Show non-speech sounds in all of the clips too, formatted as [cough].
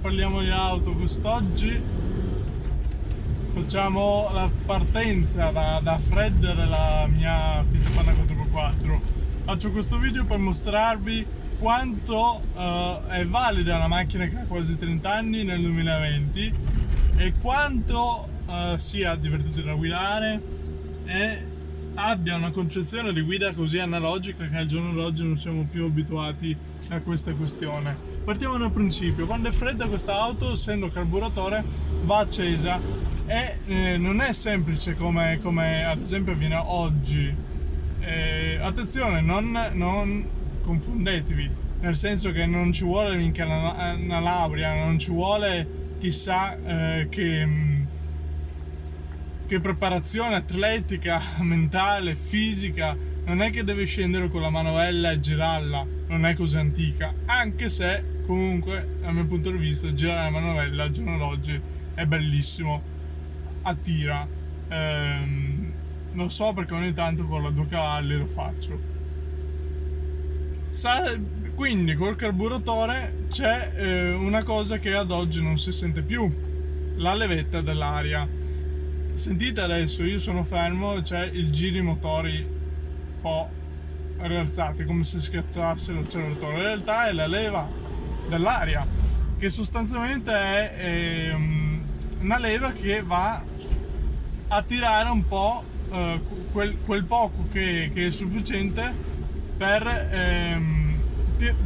Parliamo di Auto. Quest'oggi facciamo la partenza da, da Fredder, la mia Fiat Panda 4x4. Faccio questo video per mostrarvi quanto uh, è valida una macchina che ha quasi 30 anni nel 2020 e quanto uh, sia divertente da guidare e abbia una concezione di guida così analogica che al giorno d'oggi non siamo più abituati a questa questione. Partiamo dal principio, quando è fredda questa auto, essendo carburatore, va accesa e eh, non è semplice come, come, ad esempio avviene oggi. Eh, attenzione, non, non, confondetevi, nel senso che non ci vuole minchia una, una laurea, non ci vuole chissà eh, che che preparazione atletica, [laughs] mentale, fisica, non è che devi scendere con la manovella e girarla, non è così antica, anche se comunque dal mio punto di vista girare la manovella al giorno d'oggi è bellissimo, attira, ehm, lo so perché ogni tanto con la due cavalli lo faccio. Sa- quindi col carburatore c'è eh, una cosa che ad oggi non si sente più, la levetta dell'aria. Sentite adesso, io sono fermo c'è il giri motori po' rialzati, come se schiacciasse l'acceleratore. In realtà è la leva dell'aria, che sostanzialmente è, è una leva che va a tirare un po' eh, quel, quel, poco che, che, è sufficiente per... Ehm,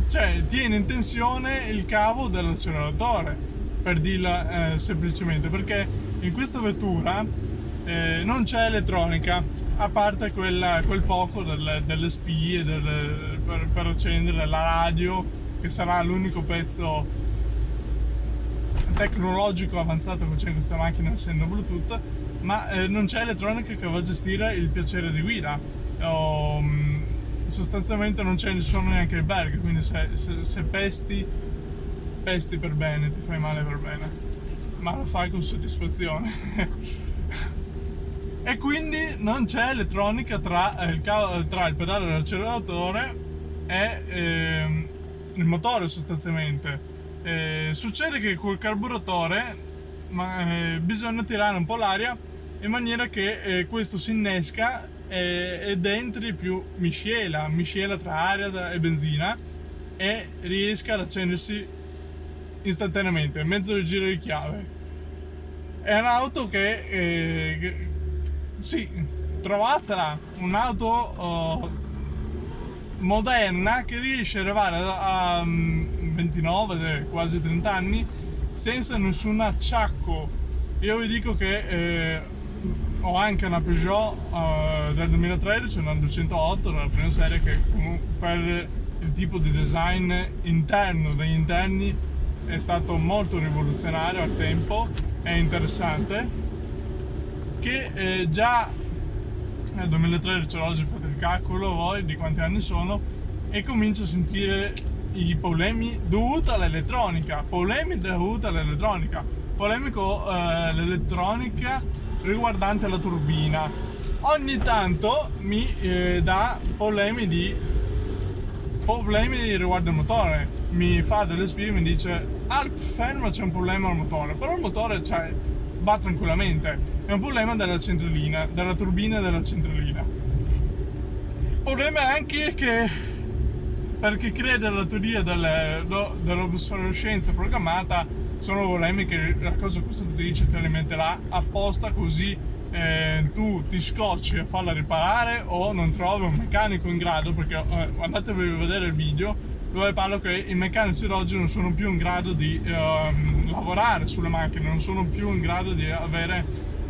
cioè tiene in tensione il cavo dell'acceleratore, per dirla eh, semplicemente, perché in questa vettura eh, non c'è elettronica a parte quella, quel poco delle, delle spie delle, per, per, accendere la radio che sarà l'unico pezzo tecnologico avanzato che c'è in questa macchina essendo bluetooth ma eh, non c'è elettronica che va a gestire il piacere di guida. O, mm, sostanzialmente non c'è nessuno neanche il berg quindi se, se, se pesti pesti per bene ti fai male per bene ma lo fai con soddisfazione [laughs] e quindi non c'è elettronica tra eh, il, tra il pedale dell'acceleratore e eh, il motore sostanzialmente. Eh, succede che col carburatore ma, eh, bisogna tirare un po' l'aria in maniera che eh, questo si innesca ed entri più miscela, miscela tra aria e benzina e riesca ad accendersi istantaneamente, mezzo giro di chiave. È un'auto che, eh, che sì, trovatela un'auto uh, moderna che riesce ad arrivare a, a 29, quasi 30 anni senza nessun acciacco. Io vi dico che eh, ho anche una Peugeot uh, del 2013, una 208, la prima serie che per il tipo di design interno degli interni è stato molto rivoluzionario al tempo, è interessante che eh, già nel 2013 oggi fate il calcolo voi di quanti anni sono e comincio a sentire i problemi dovuti all'elettronica problemi dovuti all'elettronica polemico eh, l'elettronica riguardante la turbina. Ogni tanto mi eh, dà problemi di problemi riguardo il motore. Mi fa delle spie e mi dice alt fermo c'è un problema al motore. Però il motore cioè, va tranquillamente è un problema della centralina, della turbina della centralina. Il problema è anche che per chi crede alla teoria delle, dell'obsolescenza programmata sono problemi che la cosa costruttrice ti alimenterà apposta così eh, tu ti scocci a farla riparare o non trovi un meccanico in grado perché eh, andatevi a vedere il video dove parlo che i meccanici d'oggi non sono più in grado di eh, lavorare sulle macchine non sono più in grado di avere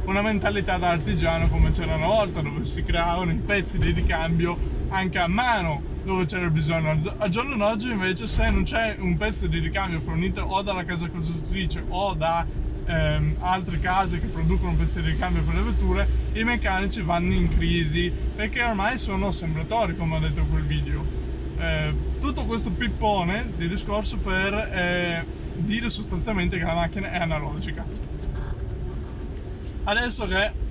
una mentalità da artigiano come c'era una volta, dove si creavano i pezzi di ricambio anche a mano, dove c'era bisogno. Al giorno d'oggi invece se non c'è un pezzo di ricambio fornito o dalla casa costruttrice o da ehm, altre case che producono pezzi di ricambio per le vetture, i meccanici vanno in crisi perché ormai sono assemblatori, come ho detto in quel video. Eh, tutto questo pippone di discorso per eh, dire sostanzialmente che la macchina è analogica adesso che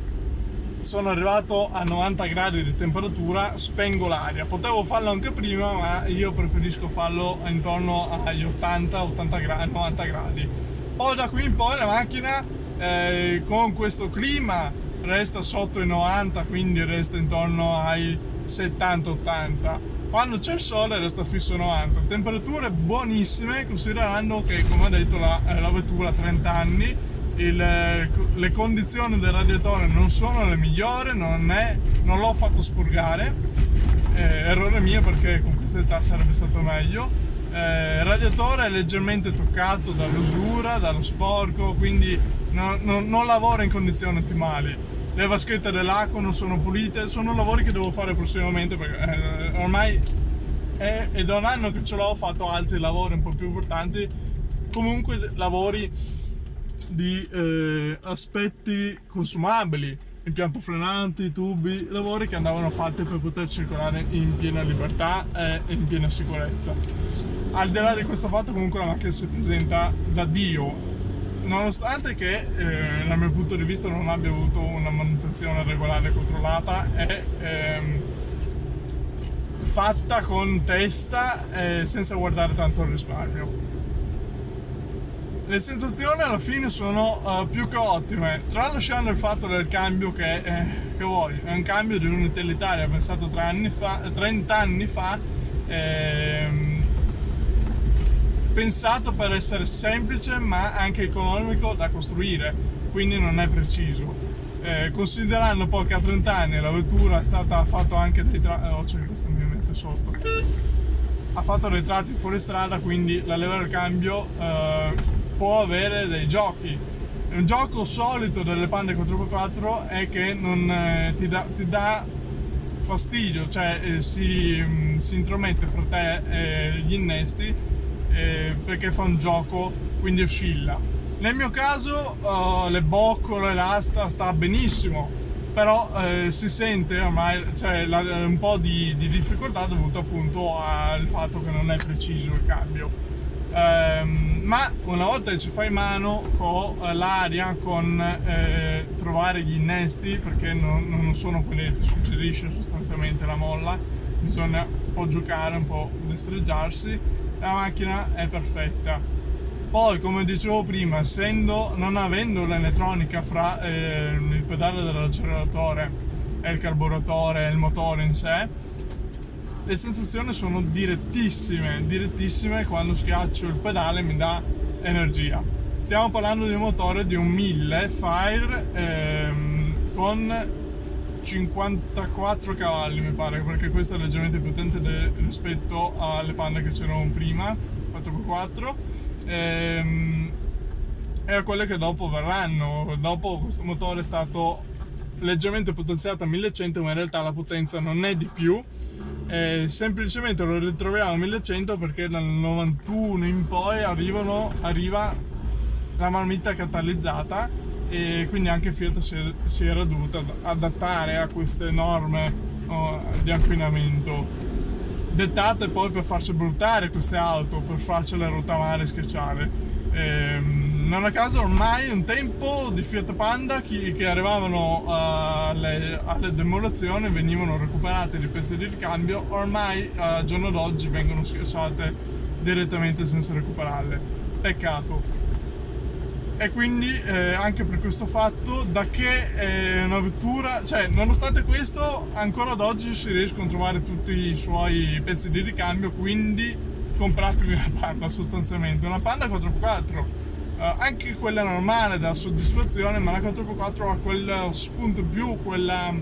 sono arrivato a 90 gradi di temperatura, spengo l'aria. Potevo farlo anche prima, ma io preferisco farlo intorno agli 80-80 gradi, 90 gradi. Poi da qui in poi la macchina eh, con questo clima resta sotto i 90, quindi resta intorno ai 70-80 quando c'è il sole resta fisso 90 temperature buonissime considerando che come ho detto la, eh, la vettura ha 30 anni il, eh, le condizioni del radiatore non sono le migliori non, è, non l'ho fatto spurgare. Eh, errore mio perché con questa età sarebbe stato meglio. Eh, il radiatore è leggermente toccato dall'usura dallo sporco quindi no, no, non lavora in condizioni ottimali le vaschette dell'acqua non sono pulite, sono lavori che devo fare prossimamente perché eh, ormai è, è, da un anno che ce l'ho, ho fatto altri lavori un po' più importanti, comunque lavori di eh, aspetti consumabili, impianto frenanti, tubi, lavori che andavano fatti per poter circolare in piena libertà e in piena sicurezza. Al di là di questo fatto comunque la macchina si presenta da Dio, nonostante che eh, dal mio punto di vista non abbia avuto una manutenzione regolare e controllata è ehm, fatta con testa e senza guardare tanto al risparmio. Le sensazioni alla fine sono uh, più che ottime tralasciando il fatto del cambio che, eh, che vuoi. È un cambio di un utilitario pensato 30 anni fa, 30 anni fa ehm, pensato per essere semplice ma anche economico da costruire, quindi non è preciso. Eh, considerando poi che a 30 anni la vettura è stata fatta anche dei tratti, oh c'è questo mi mette sotto, ha fatto dei tratti fuori strada, quindi la leva del cambio eh, può avere dei giochi. Un gioco solito delle Pande 4x4 è che non, eh, ti, dà, ti, dà, fastidio, cioè eh, si, si intromette fra te e gli innesti eh, perché fa un gioco, quindi oscilla. Nel mio caso uh, le boccole, l'asta sta benissimo, però eh, si sente ormai cioè, la, un po' di, di, difficoltà dovuto appunto al fatto che non è preciso il cambio. Um, ma una volta che ci fai mano con uh, l'aria, con eh, trovare gli innesti, perché non, non, sono quelli che ti suggerisce sostanzialmente la molla, bisogna un po' giocare, un po' destreggiarsi la macchina è perfetta. Poi, come dicevo prima, essendo, non avendo l'elettronica fra eh, il pedale dell'acceleratore e il carburatore e il motore in sé, le sensazioni sono direttissime, direttissime quando schiaccio il pedale mi dà energia. Stiamo parlando di un motore di un 1000 Fire ehm, con 54 cavalli mi pare perché questo è leggermente più potente de- rispetto alle pande che c'erano prima 4x4 ehm, e a quelle che dopo verranno. Dopo questo motore è stato leggermente potenziato a 1100 ma in realtà la potenza non è di più. Eh, semplicemente lo ritroviamo a 1100 perché dal 91 in poi arrivano, arriva la marmitta catalizzata e quindi anche Fiat si, era dovuta adattare a queste norme oh, di inquinamento dettate poi per farci bruttare queste auto, per farcele rottamare e schiacciare. Ehm, non a caso ormai un tempo di Fiat Panda che, che arrivavano uh, alle, alle, demolazioni venivano recuperate dei pezzi di ricambio, ormai al uh, giorno d'oggi vengono schiacciate direttamente senza recuperarle. Peccato e quindi eh, anche per questo fatto da che è una vettura cioè nonostante questo ancora ad oggi si riescono a trovare tutti i suoi pezzi di ricambio quindi compratevi una Panda sostanzialmente. Una Panda 4x4 eh, anche quella normale dà soddisfazione ma la 4x4 ha quel spunto in più quella,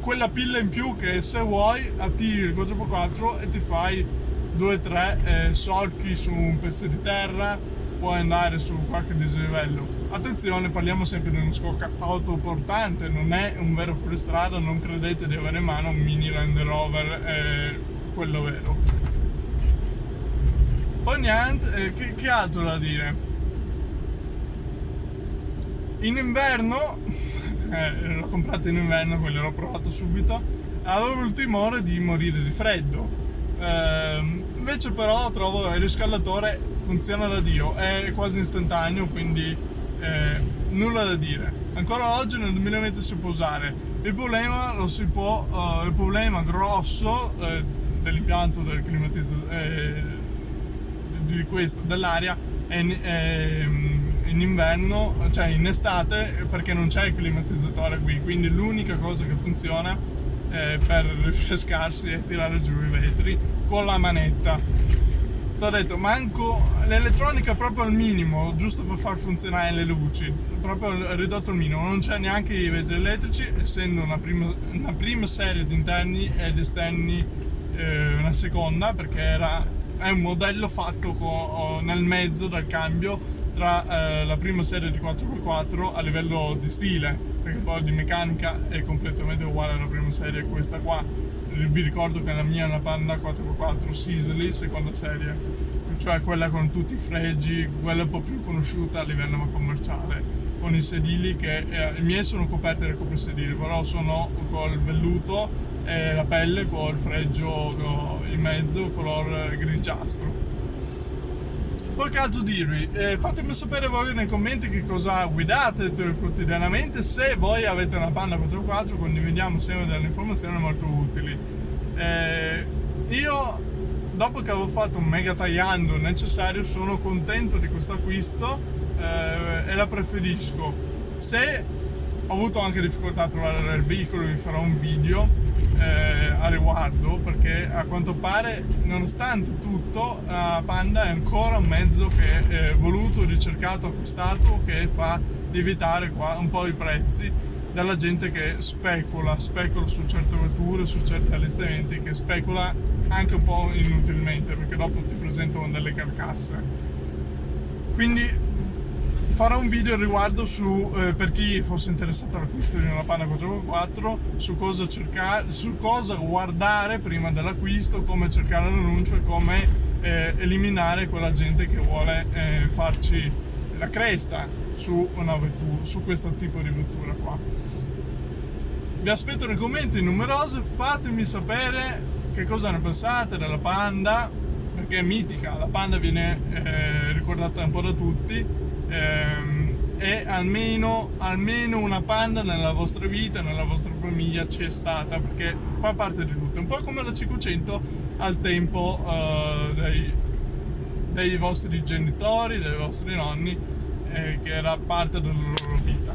quella pilla in più che se vuoi attivi il 4x4 e ti fai 2-3 eh, solchi su un pezzo di terra può andare su qualche dislivello. Attenzione, parliamo sempre di uno scocca autoportante, non è un vero fuoristrada, non credete di avere in mano un mini Land Rover, eh, quello vero. Poi niente, eh, che, che altro da dire? In inverno, [laughs] eh, l'ho comprato in inverno, quello l'ho provato subito, avevo il timore di morire di freddo. Eh, invece però trovo il riscaldatore funziona da Dio, è quasi istantaneo, quindi eh, nulla da dire. Ancora oggi nel 2020 si può usare. Il problema, può, uh, il problema grosso eh, dell'impianto del climatizzatore eh, dell'aria è in, è in, inverno, cioè in estate perché non c'è il climatizzatore qui, quindi l'unica cosa che funziona eh, per rinfrescarsi è tirare giù i vetri con la manetta. Ho detto manco l'elettronica proprio al minimo giusto per far funzionare le luci proprio ridotto al minimo. Non c'è neanche i vetri elettrici essendo una prima, una prima serie di interni ed esterni eh, una seconda perché era, è un modello fatto con, nel mezzo del cambio tra eh, la prima serie di 4x4 a livello di stile perché poi di meccanica è completamente uguale alla prima serie questa qua. Vi ricordo che la mia è una Panda 4x4 Sisley seconda serie cioè quella con tutti i fregi quella un po' più conosciuta a livello commerciale con i sedili che eh, i miei sono coperti da coprisedili però sono col velluto e la pelle col fregio in mezzo color grigiastro poi che altro dirvi? Eh, fatemi sapere voi nei commenti che cosa guidate quotidianamente. Se voi avete una Panda 4x4 condividiamo sempre delle informazioni molto utili. Eh, io dopo che avevo fatto un mega tagliando necessario sono contento di questo acquisto eh, e la preferisco. Se ho avuto anche difficoltà a trovare il veicolo, vi farò un video eh, a riguardo perché a quanto pare nonostante tutto la Panda è ancora un mezzo che è voluto, ricercato, acquistato che fa lievitare qua un po' i prezzi dalla gente che specula, specula su certe vetture, su certi allestimenti, che specula anche un po' inutilmente perché dopo ti presentano delle carcasse. Quindi farò un video riguardo su, eh, per chi fosse interessato all'acquisto di una Panda 4x4 su cosa cercare, su cosa guardare prima dell'acquisto, come cercare l'annuncio e come eh, eliminare quella gente che vuole eh, farci la cresta su, vettura, su questo tipo di vettura qua. Vi aspetto nei commenti numerosi, fatemi sapere che cosa ne pensate della Panda, perché è mitica, la Panda viene eh, ricordata un po' da tutti ehm, e almeno, almeno una panda nella vostra vita, nella vostra famiglia c'è stata perché fa parte di tutto, un po' come la 500 al tempo uh, dei, dei, vostri genitori, dei vostri nonni, eh, che era parte della loro vita.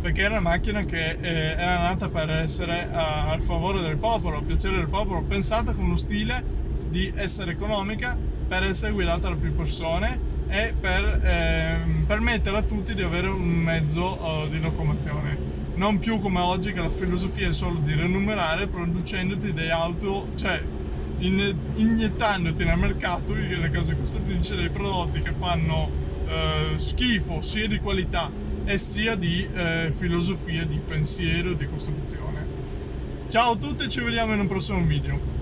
Perché era una macchina che eh, era nata per essere uh, al favore del popolo, al piacere del popolo, pensata con uno stile di essere economica per essere guidata da più persone e per ehm, permettere a tutti di avere un mezzo uh, di locomozione. Non più come oggi che la filosofia è solo di renumerare producendoti delle auto, cioè in, iniettandoti nel mercato le cose costruttrici dei prodotti che fanno uh, schifo sia di qualità e sia di uh, filosofia, di pensiero, di costruzione. Ciao a tutti e ci vediamo in un prossimo video.